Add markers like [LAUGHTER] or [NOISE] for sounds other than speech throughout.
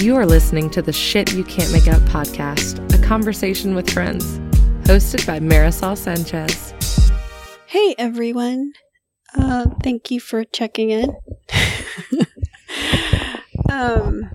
You are listening to the Shit You Can't Make Up podcast, a conversation with friends, hosted by Marisol Sanchez. Hey everyone. Uh, thank you for checking in. [LAUGHS] um,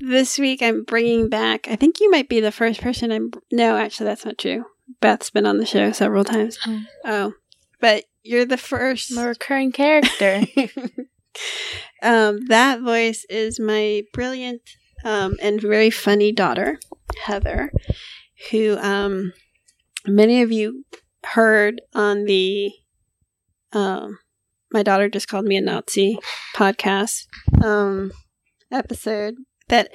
this week I'm bringing back, I think you might be the first person I'm, no, actually that's not true. Beth's been on the show several times. Oh. Oh, but you're the first. I'm a recurring character. [LAUGHS] um, that voice is my brilliant um, and very funny daughter, Heather, who um, many of you heard on the um, My Daughter Just Called Me a Nazi podcast um, episode that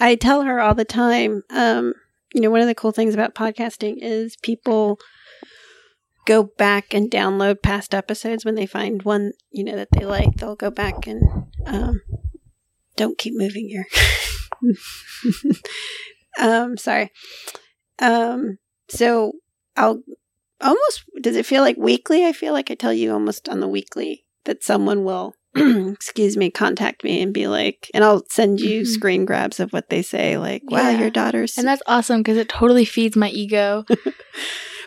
I tell her all the time. Um, you know, one of the cool things about podcasting is people go back and download past episodes when they find one you know that they like they'll go back and um don't keep moving your [LAUGHS] [LAUGHS] um sorry um so i'll almost does it feel like weekly i feel like i tell you almost on the weekly that someone will [CLEARS THROAT] excuse me contact me and be like and i'll send you Mhm. screen grabs of what they say like wow Yeah. your daughter's and that's awesome because it totally feeds my ego. [LAUGHS]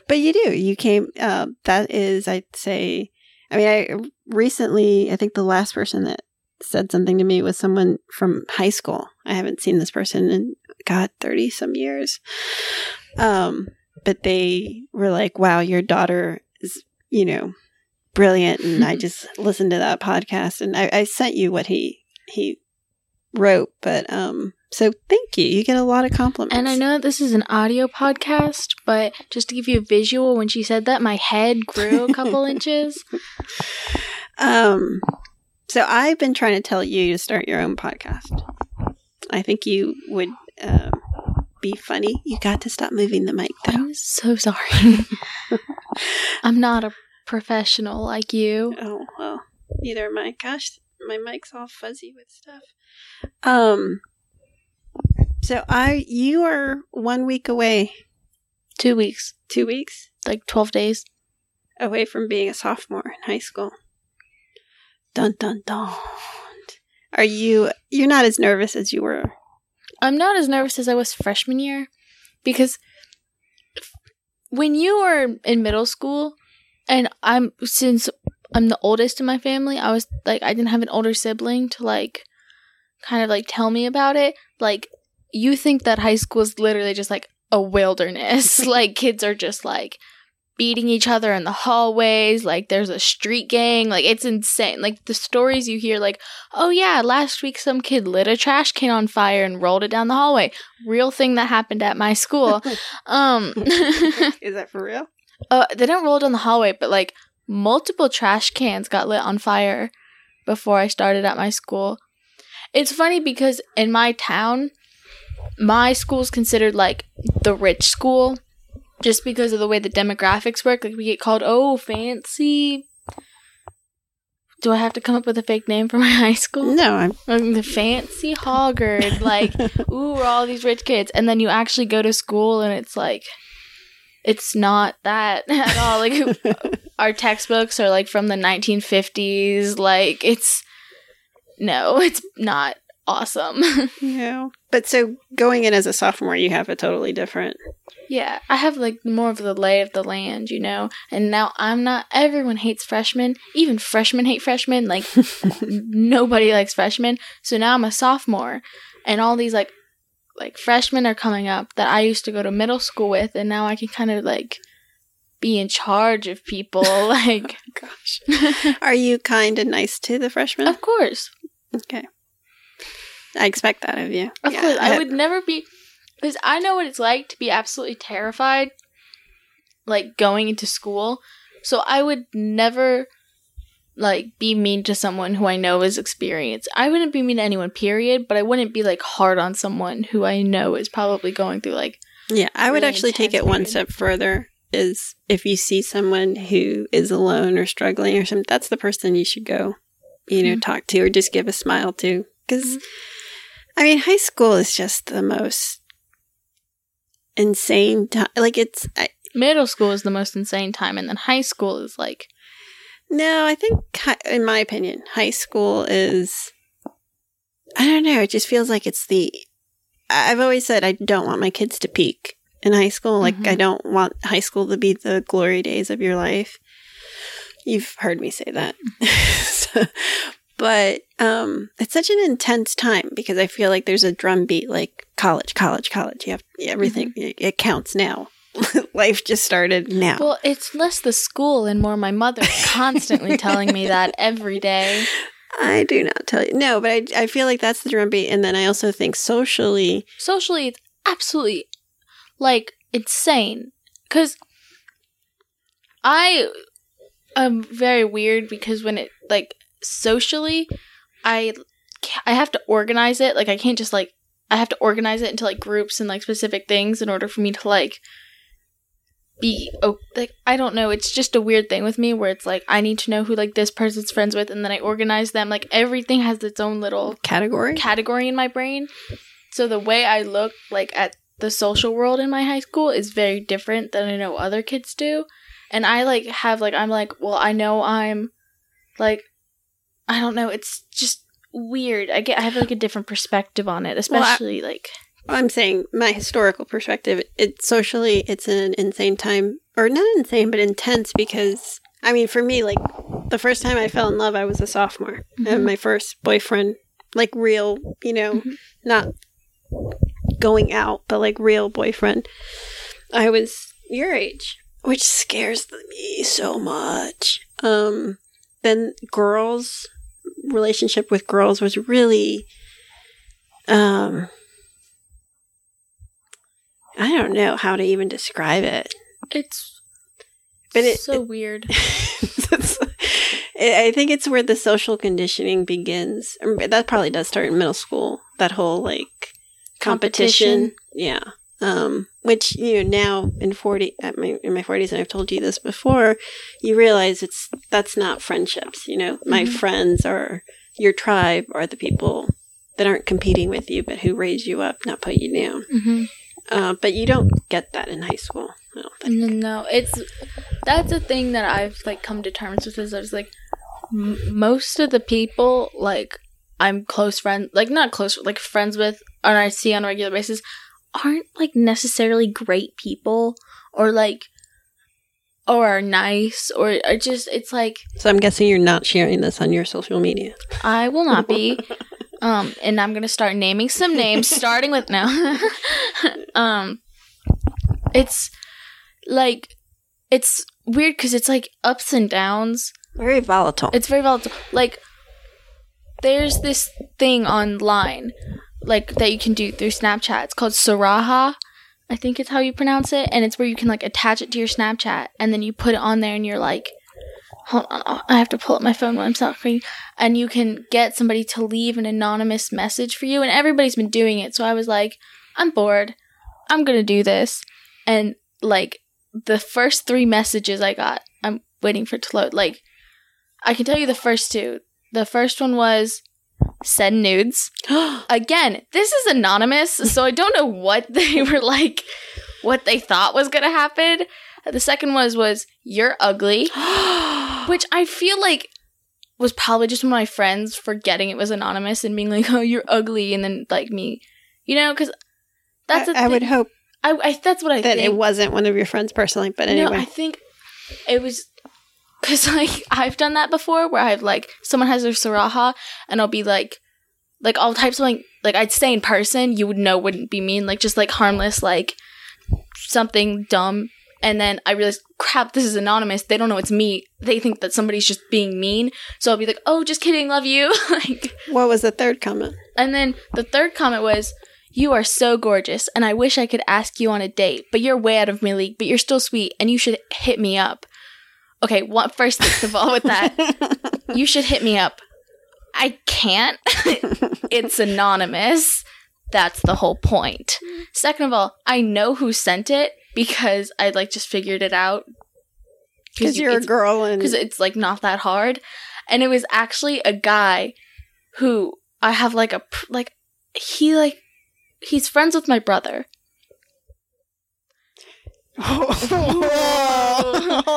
But you do. You came. Uh, that is, I'd say. I mean, I recently. I think the last person that said something to me was someone from high school. I haven't seen this person in God thirty some years. Um, but they were like, "Wow, your daughter is, you know, brilliant," and I just listened to that podcast, and I, I sent you what he he wrote. But um, so thank you. You get a lot of compliments, And I know that this is an audio podcast, but just to give you a visual, when she said that, my head grew a couple [LAUGHS] inches. Um, so I've been trying to tell you to start your own podcast. I think you would um, be funny. You got to stop moving the mic though. I'm so sorry. [LAUGHS] I'm not a professional like you. Oh well, neither am I. Gosh, my mic's all fuzzy with stuff. Um. So I, you are one week away, Two weeks, two weeks like 12 days. away from being a sophomore in high school. Dun dun dun. Are you? You're not as nervous as you were. I'm not as nervous as I was freshman year because when you were in middle school, and I'm since I'm the oldest in my family, I was like I didn't have an older sibling to like kind of like tell me about it. Like you think that high school is literally just like a wilderness. [LAUGHS] like kids are just like beating each other in the hallways like there's a street gang like it's insane. Like the stories you hear like oh yeah last week some kid lit a trash can on fire and rolled it down the hallway. Real thing that happened at my school. [LAUGHS] Um [LAUGHS] [LAUGHS] Is that for real? uh, they didn't roll it down the hallway but like multiple trash cans got lit on fire before i started at my school. It's funny because in my town my school's considered like the rich school just because of the way the demographics work like we get called oh fancy. Do i have to come up with a fake name for [LAUGHS] my high school? No, I'm. like the fancy Hoggard like [LAUGHS] ooh we're all these rich kids. And then you actually go to school and it's like it's not that [LAUGHS] at all. Like our textbooks are like from the 1950s like it's no it's not awesome [LAUGHS] Yeah. But so going in as a sophomore, you have a totally different. yeah i have like more of the lay of the land you know and now i'm not everyone hates freshmen even freshmen hate freshmen like [LAUGHS] nobody likes freshmen so now i'm a sophomore and all these like like freshmen are coming up that i used to go to middle school with and now i can kind of like be in charge of people [LAUGHS] like Gosh. Are you kind and nice to the freshmen? of course Okay. I expect that of you. Of Yeah, course, I would never be because I know what it's like to be absolutely terrified, like going into school. So I would never like be mean to someone who I know is experienced. I wouldn't be mean to anyone, period. But I wouldn't be like hard on someone who I know is probably going through like Yeah, I would really actually take it intense one step further. Is if you see someone who is alone or struggling or something, that's the person you should go, you know, Mhm. talk to or just give a smile to. Because, I mean, high school is just the most insane time. Like it's I, middle school is the most insane time, and then high school is like no, I think in my opinion, high school is. I I don't know. It just feels like it's the. I've always said I don't want my kids to peak in high school. Like I Mhm. don't want high school to be the glory days of your life. You've heard me say that. [LAUGHS] So- but um, it's such an intense time because I feel like there's a drumbeat like college, college, college. You have everything. It, it counts now. [LAUGHS] Life just started now. Well, it's less the school and more my mother constantly [LAUGHS] telling me that every day. I do not tell you. No, but I, I feel like that's the drumbeat. And then I also think socially, Socially, it's absolutely like insane. Because I am very weird because when it, like, socially, I, I have to organize it. Like, I can't just, like, I have to organize it into, like, groups and, like, specific things in order for me to, like, be oh like I don't know it's just a weird thing with me where it's like I need to know who like this person's friends with and then I organize them like everything has its own little category. category in my brain. So the way I look like at the social world in my high school is very different than I know other kids do. And I like have like I'm like, well, I know I'm like I don't know, it's just weird. I get I have like a different perspective on it, Well, I- especially like I'm saying my historical perspective. It socially, it's an insane time, or not insane, but intense. Because I mean, for me, like the first time I fell in love, I was a sophomore, Mhm. and my first boyfriend, like real, you know, Mhm. not going out, but like real boyfriend. I was your age, which scares me so much. Um, then girls relationship with girls was really um I don't know how to even describe it. it's But it- so weird. [LAUGHS] I think it's where the social conditioning begins. Um, That probably does start in middle school. That whole like competition, Competition. yeah. Um, which you know now in forty at my in my forties, and I've told you this before. You realize it's that's not friendships. You know, my Mhm. friends are your tribe are the people that aren't competing with you, but who raise you up, not put you down. hmm Uh, but you don't get that in high school. I don't think. No, it's that's a thing that I've like come to terms with. Is I was like, m- most of the people like I'm close friends, like not close, like friends with, or I see on a regular basis, aren't like necessarily great people or like or are nice or are just it's like So I'm guessing you're not sharing this on your social media. I will not be. [LAUGHS] Um, and I'm gonna start naming some names, [LAUGHS] starting with no. [LAUGHS] um, it's like it's weird because it's like ups and downs. Very volatile. It's very volatile. Like there's this thing online, like that you can do through Snapchat. It's called Sarahah. I think it's how you pronounce it, and it's where you can like attach it to your Snapchat, and then you put it on there, and you're like, hold on, oh, I have to pull up my phone while I'm talking, and you can get somebody to leave an anonymous message for you, and everybody's been doing it. So I was like, I'm bored, I'm gonna do this, and like the first three messages I got, I'm waiting for it to load. Like, I can tell you the first two. The first one was send nudes. [GASPS] Again, this is anonymous, so I don't know what they [LAUGHS] were like, what they thought was gonna happen. The second was was you're ugly, [GASPS] which I feel like was probably just one of my friends forgetting it was anonymous and being like, "Oh, you're ugly," and then like me, you know, because that's a I, I would hope I, I that's what I that think. it wasn't one of your friends personally, but anyway. No, I think it was because [LAUGHS] like I've done that before, where I've like someone has their Sarahah, and I'll be like, like all types of something like I'd say in person, you would know wouldn't be mean, like just like harmless, like something dumb, and then I realize, crap, this is anonymous. They don't know it's me. They think that somebody's just being mean. So I'll be like, oh, just kidding, love you. [LAUGHS] like, what was the third comment? and then the third comment was, You are so gorgeous, and I wish I could ask you on a date, but you're way out of my league, but you're still sweet, and you should hit me up. Okay, what first of [LAUGHS] all with that, you should hit me up. I can't. [LAUGHS] it's anonymous. That's the whole point. Second of all, I know who sent it because I like just figured it out. Because you're a girl and because it's like not that hard and it was actually a guy who i have like a like he like he's friends with my brother [LAUGHS] Hold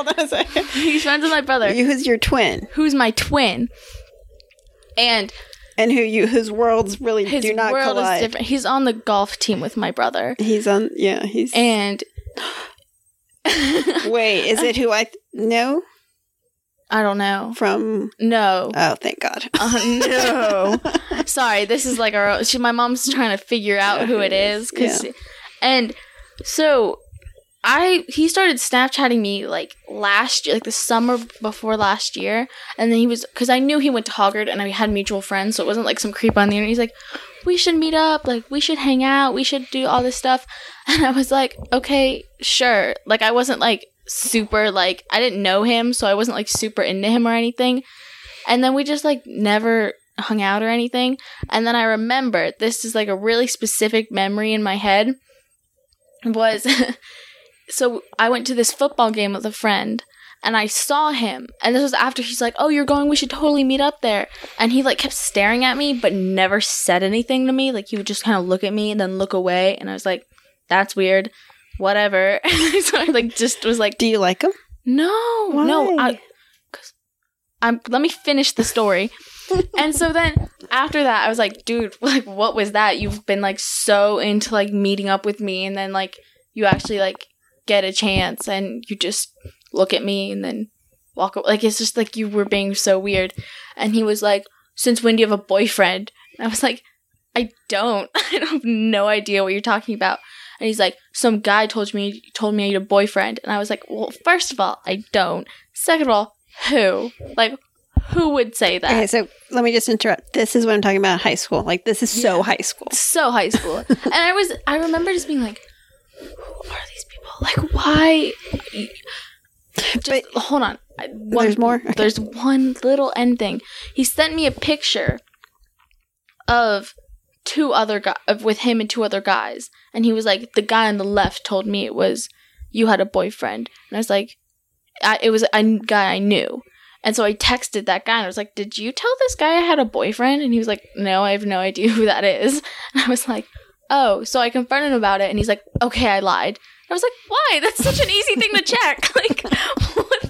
on a second. he's friends with my brother Who's your twin? who's my twin and and who you whose worlds really his do not world collide. is different. He's on the golf team with my brother, He's on. Yeah, he's. and [GASPS] wait, is it who I th- know I don't know. from? No. Oh, thank God. Uh, [LAUGHS] no. [LAUGHS] Sorry, this is like our. She, my mom's trying to figure out who it is, cause, and so I he started Snapchatting me like last year, like the summer before last year, and then he was because I knew he went to Hoggard and I had mutual friends, so it wasn't like some creep on the internet. He's like, "We should meet up, like we should hang out, we should do all this stuff," [LAUGHS] and I was like, "Okay, sure." Like I wasn't like super like I didn't know him, so I wasn't like super into him or anything, and then we just like never hung out or anything. And then I remember this is like a really specific memory in my head was [LAUGHS] so I went to this football game with a friend and I saw him and this was after he's like, "Oh, you're going, we should totally meet up there." And he like kept staring at me but never said anything to me. Like he would just kind of look at me and then look away and I was like, "That's weird." Whatever. [LAUGHS] so I like just was like, Do you like him? no, no, I, cause I'm. Let me finish the story. [LAUGHS] and so then after that, I was like, dude, like, what was that? You've been like so into like meeting up with me, and then like you actually like get a chance, and you just look at me and then walk. away. Like it's just like you were being so weird. And he was like, since when do you have a boyfriend? And I was like, I don't. [LAUGHS] I have no idea what you're talking about. And he's like, some guy told me told me I need a boyfriend, and I was like, well, first of all, I don't. Second of all, who? Like, who would say that? Okay, so let me just interrupt. This is what I'm talking about. High school. Like this is so Yeah. high school. so high school, [LAUGHS] and I was I remember just being like, who are these? Like, why? Just But- hold on. One- There's more? Okay. [LAUGHS] There's one little end thing. He sent me a picture of two other guys with him and two other guys, and he was like, the guy on the left told me it was you had a boyfriend, and I was like, I, it was a guy I knew. And so I texted that guy and I was like, Did you tell this guy I had a boyfriend? And he was like, No, I have no idea who that is. [LAUGHS] And I was like, Oh, so I confronted him about it and he's like, Okay, I lied. I was like, Why? That's such an easy thing to check. [LAUGHS] Like, what,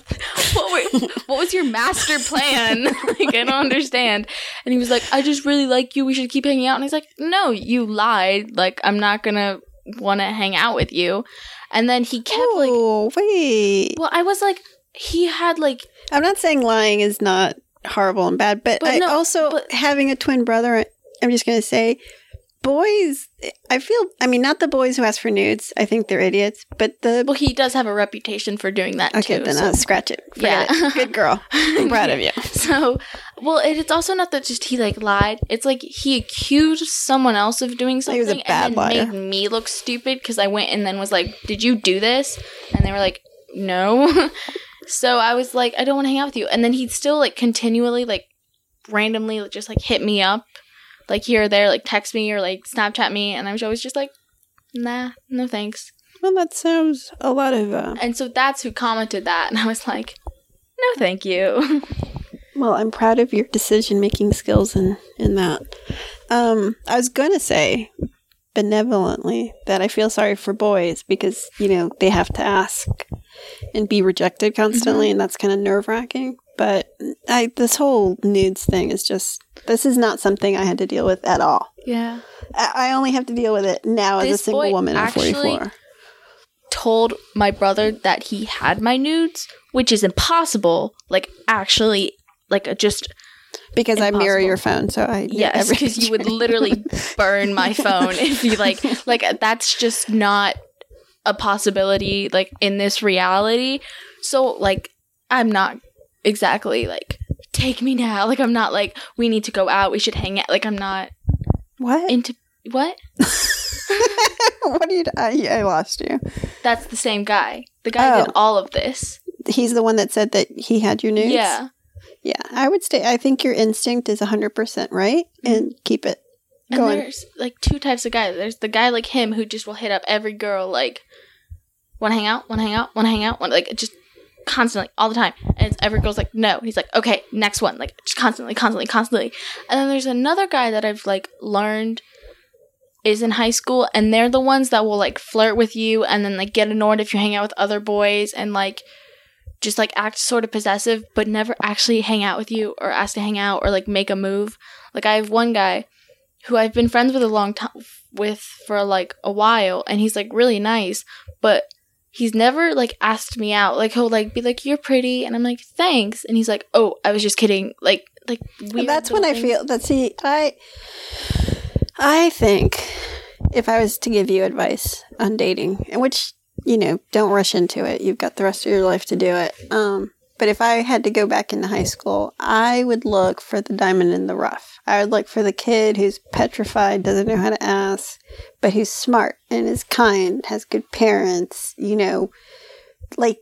what, were, what was your master plan? [LAUGHS] like, I don't understand. And he was like, I just really like you. We should keep hanging out. And he's like, No, you lied. Like, I'm not gonna want to hang out with you. And then he kept like, oh wait. Well, I was like, he had like I'm not saying lying is not horrible and bad, but, But I no, also but- having a twin brother. I'm just gonna say, boys. I feel. I mean, not the boys who ask for nudes. I think they're idiots. But the Well, he does have a reputation for doing that okay, too. then so. I'll scratch it. Forget Yeah. it. good girl. [LAUGHS] I'm proud of you. [LAUGHS] So, well, it, it's also not that just he like lied. It's like he accused someone else of doing He something was a bad and liar. made me look stupid because I went and then was like, "Did you do this?" And they were like, "No." [LAUGHS] so I was like, "I don't want to hang out with you." And then he'd still like continually like randomly just like hit me up like here or there, like text me or like Snapchat me, and I was always just like, "Nah, no thanks." Well, that sounds a lot of. Uh, And so that's who commented that, [LAUGHS] and I was like, "No, thank you." [LAUGHS] well, I'm proud of your decision making skills in in that. Um, I was gonna say benevolently that I feel sorry for boys because you know they have to ask and be rejected constantly, and that's kind of nerve wracking. But I this whole nudes thing is just this is not something I had to deal with at all. yeah. I, I only have to deal with it now as a single woman at 44. told my brother that he had my nudes, which is impossible. Like actually, like just Because I mirror your phone, so I yes, because you would [LAUGHS] literally burn my [LAUGHS] phone if you like like that's just not a possibility like in this reality. So like I'm not exactly like take me now. Like I'm not like we need to go out. We should hang out. Like I'm not what? into what? [LAUGHS] what did I, I lost you? That's the same guy. The guy did Oh. all of this. He's the one that said that he had your nudes. Yeah. yeah. I would say I think your instinct is hundred percent right, mm-hmm. and keep it And going. there's like two types of guys. There's the guy like him who just will hit up every girl like, want to hang out, want to hang out, want to hang out, want like just constantly all the time. And it's, every girl's like, no. He's like, okay, next one, like just constantly, constantly, constantly. And then there's another guy that I've like learned is in high school, and they're the ones that will like flirt with you, and then like get annoyed if you hang out with other boys, and like just like act sort of possessive, but never actually hang out with you or ask to hang out or like make a move. Like I have one guy who I've been friends with a long time with for like a while and he's like really nice, but he's never like asked me out. Like he'll like be like you're pretty and I'm like thanks and he's like, "Oh, I was just kidding." Like like that's when I feel that. See, I, I think if I was to give you advice on dating, and which you know, don't rush into it. You've got the rest of your life to do it. Um, but if I had to go back into high school, I would look for the diamond in the rough. I would look for the kid who's petrified, doesn't know how to ask, but who's smart and is kind, has good parents, you know, like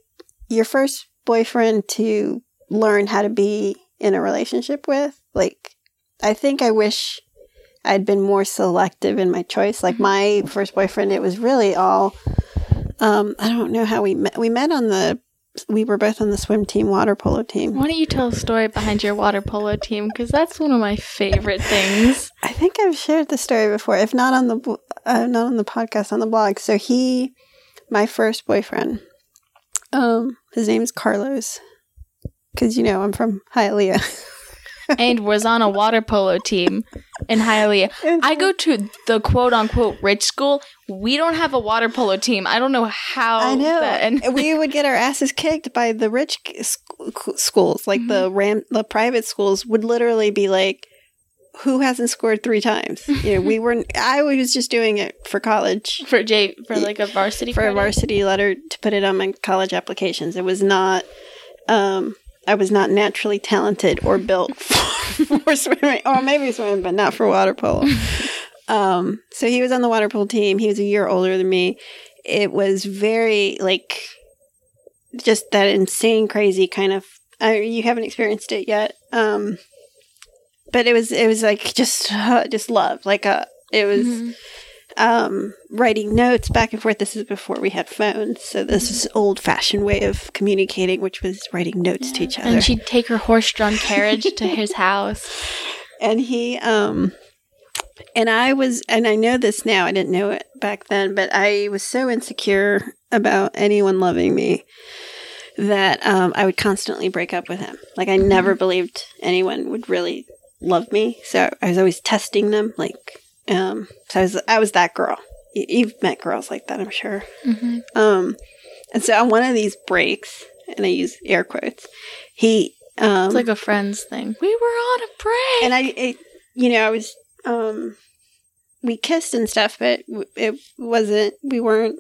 your first boyfriend to learn how to be in a relationship with. Like, I think I wish I'd been more selective in my choice. Like, my first boyfriend, it was really all, um, I don't know how we met. We met on the, we were both on the swim team, water polo team. Why don't you tell a story behind your water polo team? Because that's one of my favorite things. I think I've shared the story before, if not on the uh, not on the podcast, on the blog. So he, my first boyfriend, um, his name's Carlos, because you know I'm from Hialeah. [LAUGHS] and was on a water polo team in Hialeah. I go to the quote unquote rich school. We don't have a water polo team. I don't know how. I know. that- and we would get our asses kicked by the rich sc- schools, like the ram, the private schools would literally be like, "Who hasn't scored three times?" You know, we weren't. I was just doing it for college. [LAUGHS] for J for like a varsity for a varsity letter to put it on my college applications. It was not. Um, I was not naturally talented or built for, [LAUGHS] for swimming, or maybe swimming, but not for water polo. [LAUGHS] Um, so he was on the water polo team. He was a year older than me. It was very like just that insane, crazy kind of. I, you haven't experienced it yet, um, but it was it was like just uh, [LAUGHS] just love. Like a it was Mhm. Um, writing notes back and forth. This is before we had phones, so this is old fashioned way of communicating, which was writing notes to each other. And she'd take her horse-drawn carriage to his [LAUGHS] house. and he um and I was and I know this now I didn't know it back then but I was so insecure about anyone loving me that um I would constantly break up with him like I never believed anyone would really love me so I was always testing them like um so I was I was that girl You- you've met girls like that I'm sure hmm um and so on one of these breaks and I use air quotes he um It's like a friends thing. We were on a break. and I, it, you know, I was, um, we kissed and stuff, but it wasn't, we weren't,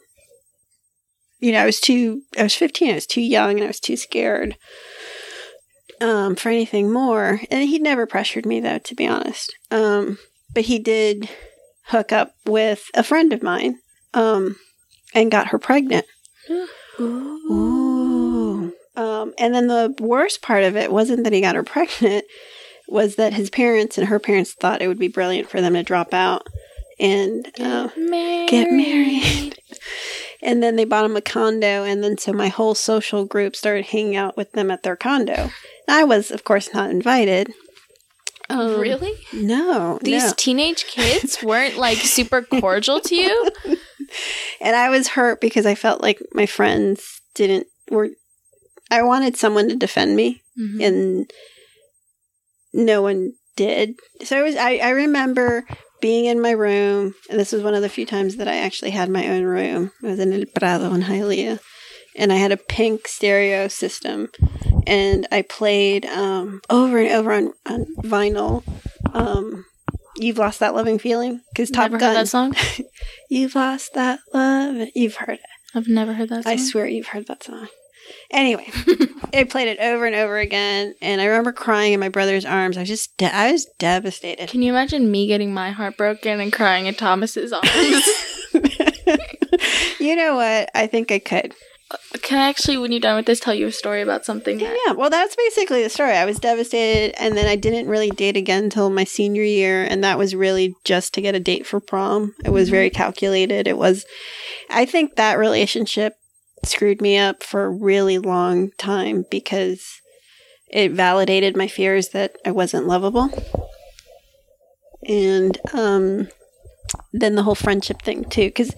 you know, I was too, I was 15, I was too young and I was too scared, um, for anything more. And he never pressured me though, to be honest. Um, but he did hook up with a friend of mine, um, and got her pregnant. [GASPS] Ooh. Um, and then the worst part of it wasn't that he got her pregnant, was that his parents and her parents thought it would be brilliant for them to drop out and uh, married. get married. [LAUGHS] and then they bought him a condo, and then so my whole social group started hanging out with them at their condo. I was, of course, not invited. Um, Really? No, These no. teenage kids weren't like [LAUGHS] super cordial to you? and I was hurt because I felt like my friends didn't were. I wanted someone to defend me, Mhm. and no one did. So I was. I, I remember being in my room, and this was one of the few times that I actually had my own room. I was in El Prado in Hialeah, and I had a pink stereo system, and I played um, over and over on, on vinyl. Um, You've lost that loving feeling because Top Never Gun. heard that song? [LAUGHS] You've lost that love. You've heard it. I've never heard that song. I swear you've heard that song. Anyway, [LAUGHS] I played it over and over again, and I remember crying in my brother's arms. I was just, de- I was devastated. Can you imagine me getting my heart broken and crying in Thomas's [LAUGHS] arms? you know what? I think I could. Can I actually, when you're done with this, tell you a story about something that Yeah, well, that's basically the story. I was devastated, and then I didn't really date again until my senior year, and that was really just to get a date for prom. It was very calculated. It was, I think that relationship screwed me up for a really long time because it validated my fears that I wasn't lovable. And um, then the whole friendship thing, too, because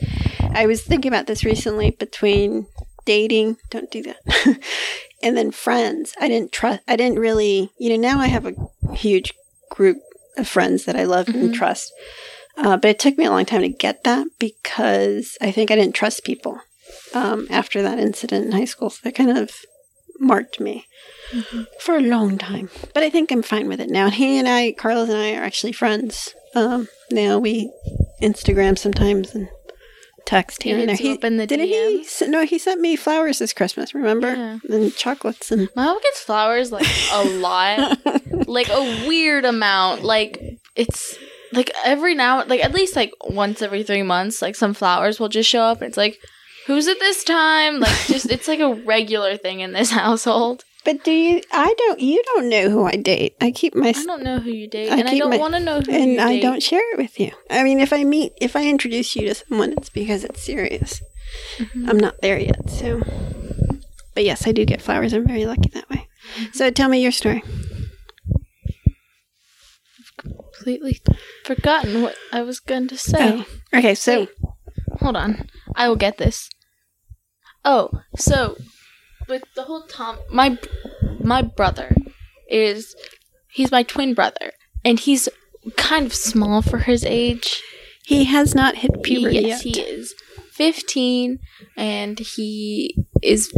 I was thinking about this recently between dating, don't do that, [LAUGHS] and then friends. I didn't trust, I didn't really, you know, now I have a huge group of friends that I love and Mhm. trust. Uh, but it took me a long time to get that because I think I didn't trust people um, after that incident in high school. So that kind of marked me for a long time. But I think I'm fine with it now. And he and I, Carlos and I, are actually friends. Um, now we Instagram sometimes and text He here and there. He, up in the didn't he? DMs? s- No, he sent me flowers this Christmas. Remember? Yeah. And chocolates and. My mom gets flowers like a [LAUGHS] lot, like a weird amount. Like it's like every now, like at least like once every three months, like some flowers will just show up. And it's like, who's it this time? Like just it's like a regular thing in this [LAUGHS] household. But do you? I don't. You don't know who I date. I keep my. I don't know who you date, I and I don't want to know who and I date. don't share it with you. I mean, if I meet, if I introduce you to someone, it's because it's serious. Mhm. I'm not there yet, so. But yes, I do get flowers. I'm very lucky that way. So tell me your story. completely forgotten what I was going to say. Oh, okay. So Wait. Hold on. I will get this. Oh, so with the whole Tom my my brother is he's my twin brother and he's kind of small for his age. he has not hit puberty yes, yet. he is 15 and he is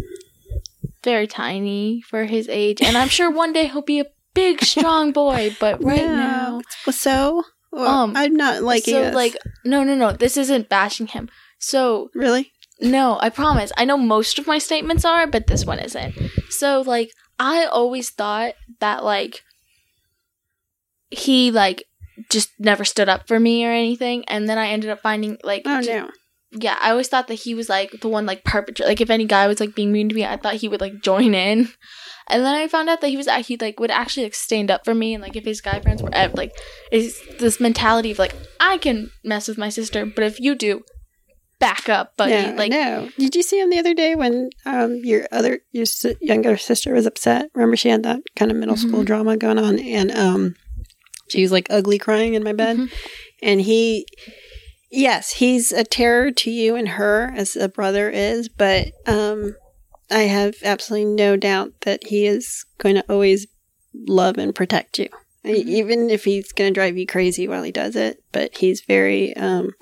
very tiny for his age and I'm sure one day he'll be a big strong boy, but [LAUGHS] right No. now so well, Um, I'm not liking so this. like no no no this isn't bashing him. So really. No, I promise. I know most of my statements are, but this one isn't. So like I always thought that like he like just never stood up for me or anything and then I ended up finding like Oh ju- no. yeah, I always thought that he was like the one like perpetrate like if any guy was like being mean to me, I thought he would like join in. And then I found out that he was actually like would actually like stand up for me and like if his guy friends were like is this mentality of like I can mess with my sister, but if you do, back up, buddy. no, like no. Did you see him the other day when um your other your younger sister was upset? Remember she had that kind of middle school Mhm. drama going on, and um she was like ugly crying in my bed, Mhm. and he. Yes, he's a terror to you and her as a brother is, but um, I have absolutely no doubt that he is going to always love and protect you, Mhm. even if he's going to drive you crazy while he does it. But he's very um,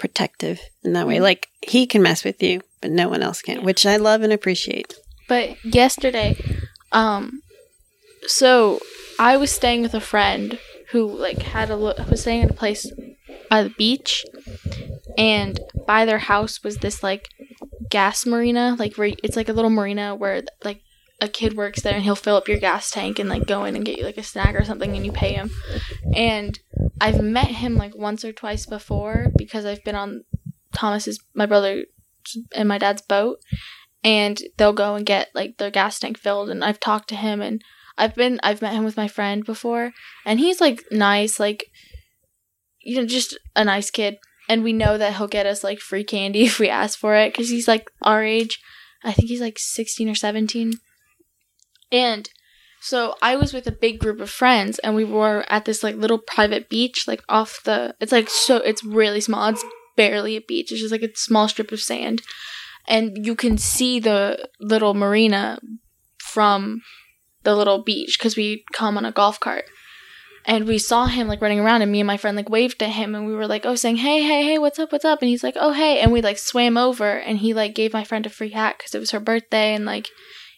protective in that way. Like he can mess with you, but no one else can, Yeah. which I love and appreciate. But yesterday, um, so I was staying with a friend who like had a lo- was staying at a place by the beach, and by their house was this like gas marina, like where it's like a little marina where like a kid works there and he'll fill up your gas tank and like go in and get you like a snack or something and you pay him. And I've met him like once or twice before because I've been on Thomas's my brother and my dad's boat and they'll go and get like their gas tank filled and I've talked to him and I've been I've met him with my friend before and he's like nice like you know just a nice kid and we know that he'll get us like free candy [LAUGHS] if we ask for it cuz he's like our age. I think he's like 16 or 17 and so I was with a big group of friends and we were at this like little private beach like off the it's like so it's really small. It's barely a beach. It's just like a small strip of sand. And you can see the little marina from the little beach because we come on a golf cart. And we saw him like running around and me and my friend like waved at him and we were like oh saying hey hey hey what's up what's up? And he's like oh hey. And we like swam over and he like gave my friend a free hat because it was her birthday and like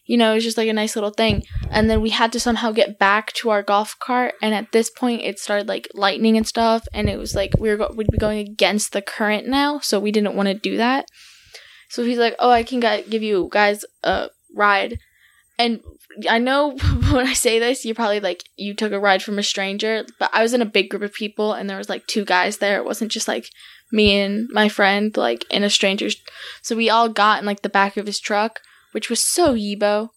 you know it was just like a nice little thing. And then we had to somehow get back to our golf cart and at this point it started like lightning and stuff and it was like we were go- we'd be going against the current now so we didn't want to do that. So he's like oh i can gu- give you guys a ride. And i know [LAUGHS] when i say this you're probably like you took a ride from a stranger but i was in a big group of people and there was like two guys there. It wasn't just like me and my friend like in a stranger's so we all got in like the back of his truck which was so yeebo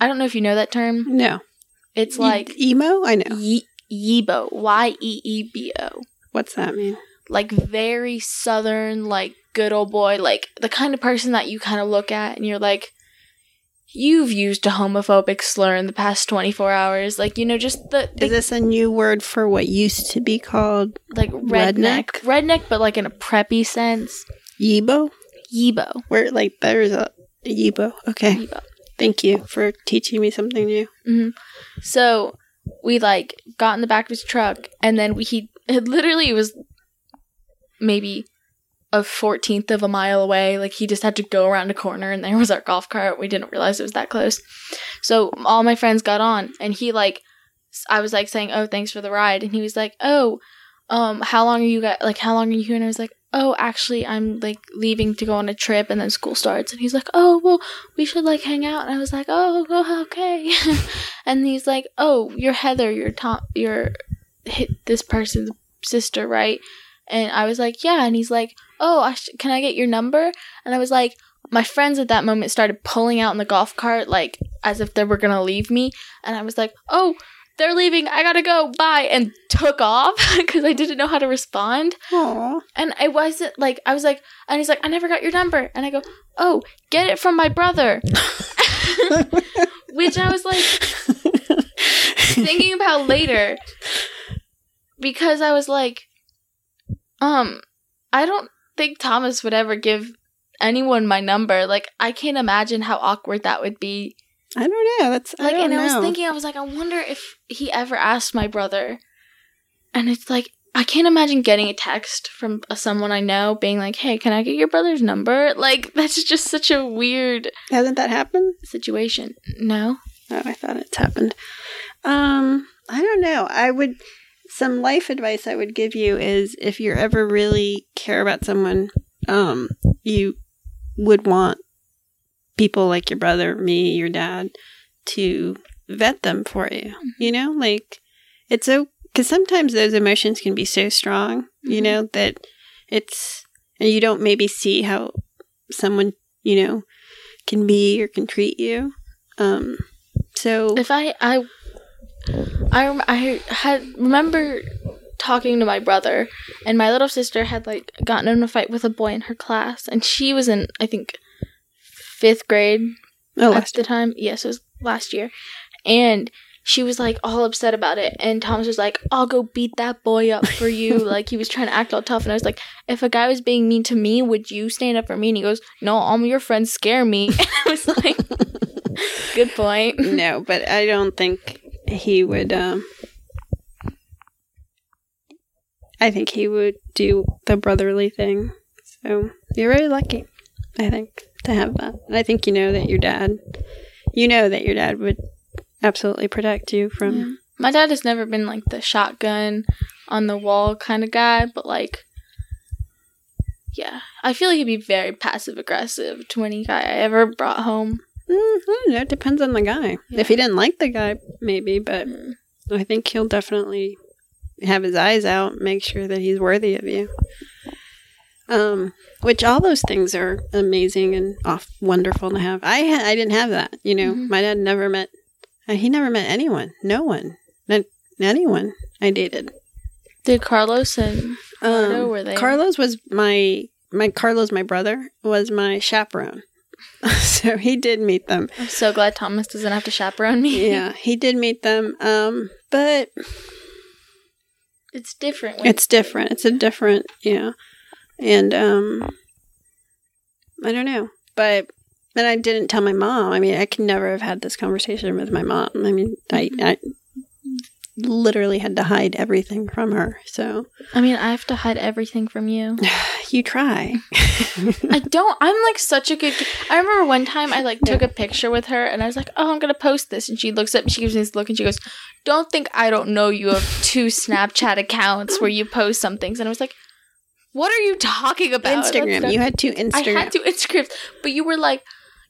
i don't know if you know that term No, it's like emo. I know. Ye- Yeebo, Y E E B O. What's that mean? Like very southern, like good old boy, like the kind of person that you kind of look at and you're like, you've used a homophobic slur in the past 24 hours. Like, you know, just the, the Is this a new word for what used to be called like redneck. redneck. but like in a preppy sense. Yeebo? Yeebo. Where like there's a Yeebo. Okay. Yeebo. Thank you for teaching me something new. So we like got in the back of his truck and then we he [LAUGHS] it literally was maybe a 14th of a mile away like he just had to go around a corner and there was our golf cart we didn't realize it was that close so all my friends got on and he like I was like saying oh thanks for the ride and he was like oh um how long are you guys like how long are you here and i was like oh actually i'm like leaving to go on a trip and then school starts and he's like oh well we should like hang out and i was like oh [LAUGHS] okay. [LAUGHS] And he's like oh you're heather you're tom you're this person's sister right? And i was like yeah and he's like oh I sh- can i get your number? And i was like my friends at that moment started pulling out in the golf cart like as if they were gonna leave me. And i was like oh they're leaving i gotta go bye and took off [LAUGHS] because i didn't know how to respond Aw. and I wasn't like, I was like, and he's like, I never got your number. And I go, oh, get it from my brother. [LAUGHS] Which I was like thinking about later because I was like, um, I don't think Thomas would ever give anyone my number. Like, I can't imagine how awkward that would be. I don't know. That's Like, I don't and know. I was thinking, I was like, I wonder if he ever asked my brother. And it's like, I can't imagine getting a text from someone I know being like, hey, can I get your brother's number? Like, [LAUGHS] that's just such a weird Hasn't that happened? situation. No? Oh, I thought it's happened. Um, I don't know. I would some life advice I would give you is if you ever really care about someone, um, you would want people like your brother, me, your dad, to vet them for you. You know, like it's so because sometimes those emotions can be so strong. You Mhm. know that it's and you don't maybe see how someone you know can be or can treat you. Um, so If I, I, I, I had, remember talking to my brother, and my little sister had, like, gotten in a fight with a boy in her class, and she was in, I think, fifth grade oh, at last the time. Yes, it was last year. And she was like all upset about it. And Thomas was like, I'll go beat that boy up for you. [LAUGHS] like he was trying to act all tough. And I was like, if a guy was being mean to me, would you stand up for me? And he goes, No, all your friends scare me. [LAUGHS] And I was like, Good point. [LAUGHS] no, but I don't think he would. Um, I think he would do the brotherly thing. So you're very lucky, I think, to have that. And I think you know that your dad, you know that your dad would absolutely protect you from. Yeah. My dad has never been like the shotgun on the wall kind of guy, but like, yeah, I feel like he'd be very passive aggressive to any guy I ever brought home. Mm, I don't know. It depends on the guy. If he didn't like the guy, maybe, but Mm. I think he'll definitely have his eyes out, make sure that he's worthy of you. Um, which all those things are amazing and off wonderful to have. I ha- I didn't have that. You know, Mhm. my dad never met. uh, He never met anyone. No one. Not anyone I dated. Did Carlos and Ricardo, Um, were they? Carlos was my my Carlos, my brother, was my chaperone. [LAUGHS] so he did meet them. I'm so glad Thomas doesn't have to chaperone me. Yeah, [LAUGHS] he did meet them. Um, but it's different. when- it's different. It's a different, yeah. And um I don't know. But then I didn't tell my mom. I mean, I could never have had this conversation with my mom. I mean, I, I literally had to hide everything from her. So I mean, I have to hide everything from you. [SIGHS] you try. [LAUGHS] I don't. I'm like such a good. I remember one time I like took a picture with her and I was like, "Oh, I'm gonna post this," and she looks up, and she gives me this look, and she goes, "Don't think I don't know you have two Snapchat accounts where you post some things." And I was like, "What are you talking about?" Instagram. You had two I Instagram. had two Instagrams, but you were like,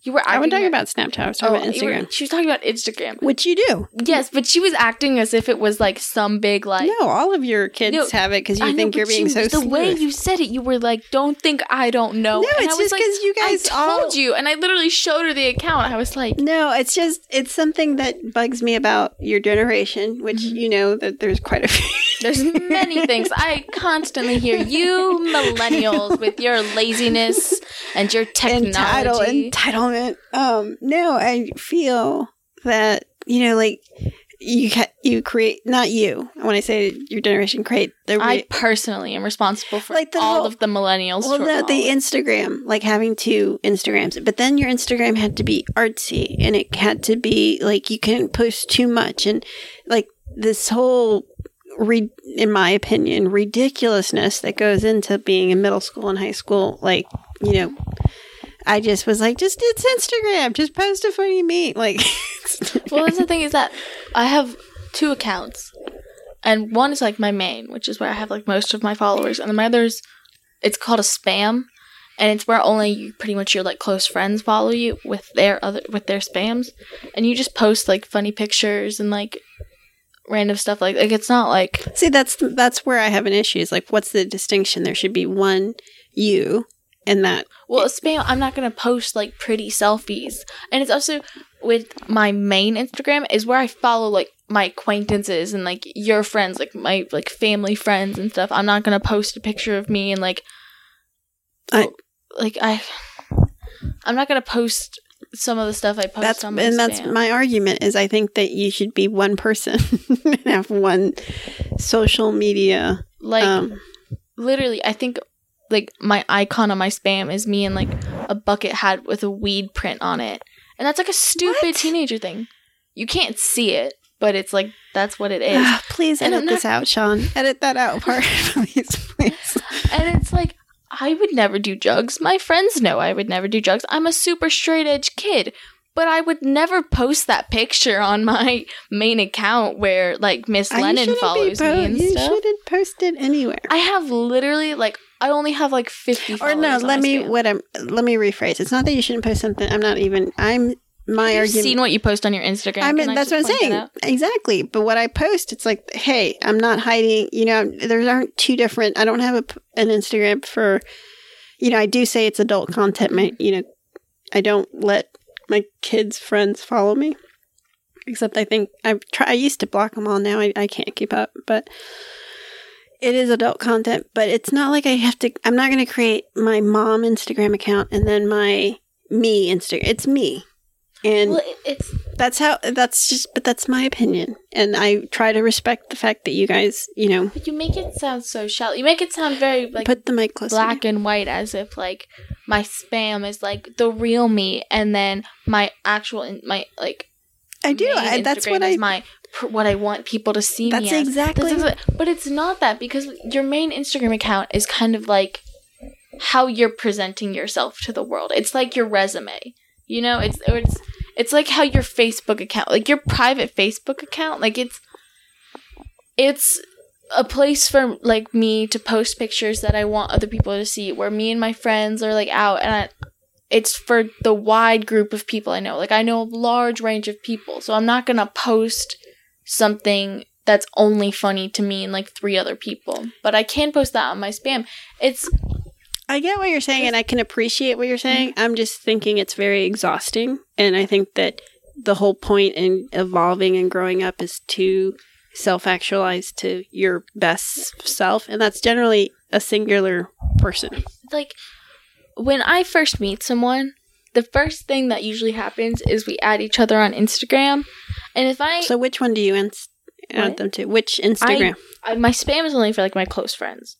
you were. I wasn't talking about Snapchat. I was Oh, talking about you were- Instagram. she was talking about Instagram. Which you do. Yes, but she was acting as if it was like some big like. no, all of your kids No, have it because you I think but you're being she- so The way you said it, you were like, "Don't think I don't know." No, And it's I was just like, because you guys I told all you, and I literally showed her the account. I was like, No, it's just it's something that bugs me about your generation, which Mhm. you know that there's quite a few. "There's many things I constantly hear you millennials with your laziness and your entitle technology." entitlement. Um, no, I feel that you know, like you ca- you create not you. When I say your generation create the I personally am responsible for Like the all whole- of the millennials. well, no, the. Instagram, like having two Instagrams, but then your Instagram had to be artsy and it had to be like you couldn't post too much and like this whole re- in my opinion ridiculousness that goes into being in middle school and high school like you know I just was like, just it's Instagram. Just post a funny meme. Like, [LAUGHS] well, that's the thing is that I have two accounts, and one is like my main, which is where I have like most of my followers, and then my other's it's called a spam, and it's where only you, pretty much your like close friends follow you with their other with their spams, and you just post like funny pictures and like random stuff like like it's not like see that's that's where I have an issue. Is like, what's the distinction? There should be one you and that well spam i'm not gonna post like pretty selfies and it's also with my main instagram is where i follow like my acquaintances and like your friends like my like family friends and stuff i'm not gonna post a picture of me and like I- like i i'm not gonna post some of the stuff i post that's on my and that's spam. my argument is I think that you should be one person [LAUGHS] and have one social media. like um, literally i think like my icon on my spam is me in like a bucket hat with a weed print on it and that's like a stupid What? teenager thing you can't see it but it's like that's what it is please edit I'm this out, Sean. Edit that out part, [LAUGHS] please, please. and it's like i would never do drugs my friends know i would never do drugs i'm a super straight edge kid but i would never post that picture on my [LAUGHS] main account where like miss lennon follows po- me and you stuff shouldn't post it anywhere. i have literally like i only have like 50 or no, let me what I'm. Let me rephrase. It's not that you shouldn't post something. I'm not even. I'm my Have argument. seen what you post on your Instagram? I mean, Can that's what I'm just point that saying. Exactly. But what I post, it's like, hey, I'm not hiding. You know, there aren't two different. I don't have a an Instagram for. You know, I do say it's adult content. My, you know, I don't let my kids' friends follow me. Except I think I try. I used to block them all. Now I, I can't keep up. But it is adult content. But it's not like I have to. I'm not going to create my mom Instagram account and then my me Instagram. It's me. And Well, it's that's how that's just but that's my opinion and i try to respect the fact that you guys you know but you make it sound so shallow. You make it sound very like put the mic closer black and white, as if like my spam is like the real me, and then my actual in- my like i do I, that's Instagram what is i my what I want people to see That's exactly- This is what- but it's not that because your main Instagram account is kind of like how you're presenting yourself to the world. It's like your resume. You know, it's it's it's like how your Facebook account, like your private Facebook account, like it's it's a place for like me to post pictures that I want other people to see where me and my friends are like out and I, it's for the wide group of people I know. Like I know a large range of people. So I'm not going to post something that's only funny to me and like three other people. But I can post that on my spam. It's i get what you're saying and i can appreciate what you're saying. I'm just thinking it's very exhausting. And i think that the whole point in evolving and growing up is to self-actualize to your best self. And that's generally a singular person. Like when I first meet someone, the first thing that usually happens is we add each other on Instagram. And if I, so which one do you add them to? Which instagram? I my spam is only for like my close friends.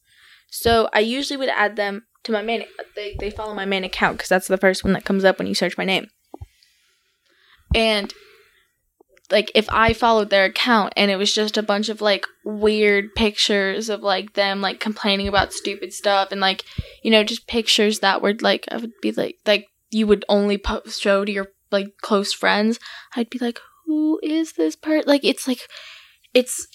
So I usually would add them to my main they they follow my main account cuz that's the first one that comes up when you search my name. And like if I followed their account and it was just a bunch of like weird pictures of like them like complaining about stupid stuff and like you know just pictures that were like I would be like like you would only post show to your like close friends I'd be like who is this part like it's like it's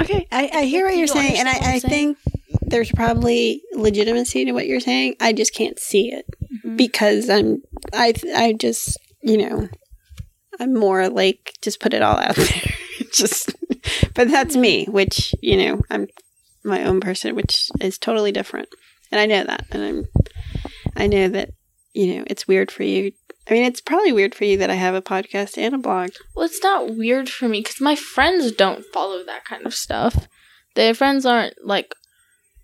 Okay, I, I hear what You you're saying, and I, I saying? think there's probably legitimacy to what you're saying. I just can't see it Mhm. because I'm I I just you know I'm more like just put it all out [LAUGHS] there. just, but that's me, which you know I'm my own person, which is totally different, and I know that, and I'm I know that you know it's weird for you. I mean, it's probably weird for you that I have a podcast and a blog. Well, it's not weird for me because my friends don't follow that kind of stuff. Their friends aren't like,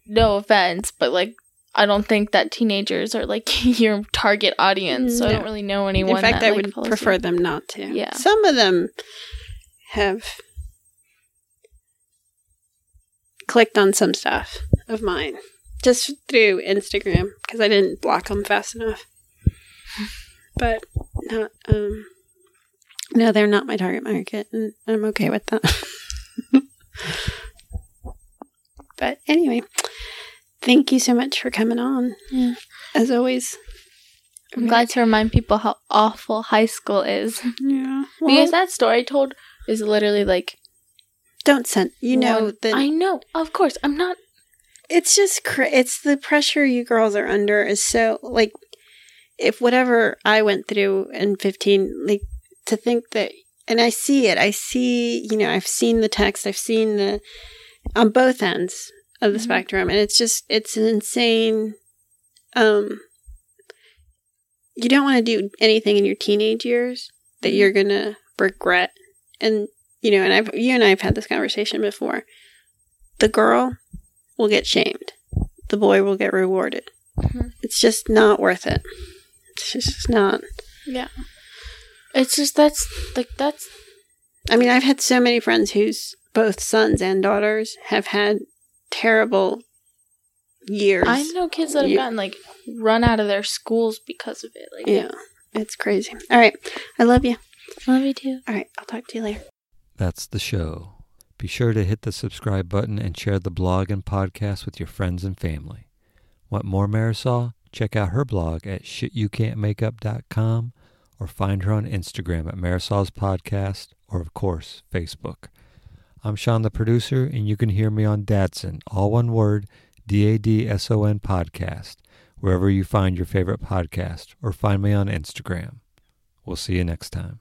no offense, but like, I don't think that teenagers are like [LAUGHS] your target audience. So I don't really know anyone. In fact, that, I like, would prefer you. them not to. Yeah. Some of them have clicked on some stuff of mine just through Instagram because I didn't block them fast enough. But not, um, No, they're not my target market, and I'm okay with that. [LAUGHS] but anyway, thank you so much for coming on. Yeah. As always. I'm glad to remind people how awful high school is. [LAUGHS] Yeah. because that story I told is literally like don't send. You know that I know, of course. I'm not it's just cra- it's the pressure you girls are under is so like if whatever I went through in 15 like to think that and I see it I see you know I've seen the text I've seen the on both ends of the Mhm. spectrum and it's just it's an insane um you don't want to do anything in your teenage years that you're going to regret and you know and I've you and I have had this conversation before the girl will get shamed. The boy will get rewarded. Mhm. It's just not worth it. It's just not. Yeah. It's just that's like that's I mean, I've had so many friends whose both sons and daughters have had terrible years. I know kids that have You- gotten like run out of their schools because of it. Like Yeah, it's crazy. All right. I love you. love you too. All right. I'll talk to you later. That's the show. Be sure to hit the subscribe button and share the blog and podcast with your friends and family. Want more Marisol? Check out her blog at shityoucan'tmakeup.com or find her on Instagram at Marisol's Podcast or, of course, Facebook. I'm Sean, the producer, and you can hear me on Dadson, all one word, D A D S O N podcast, wherever you find your favorite podcast, or find me on Instagram. We'll see you next time.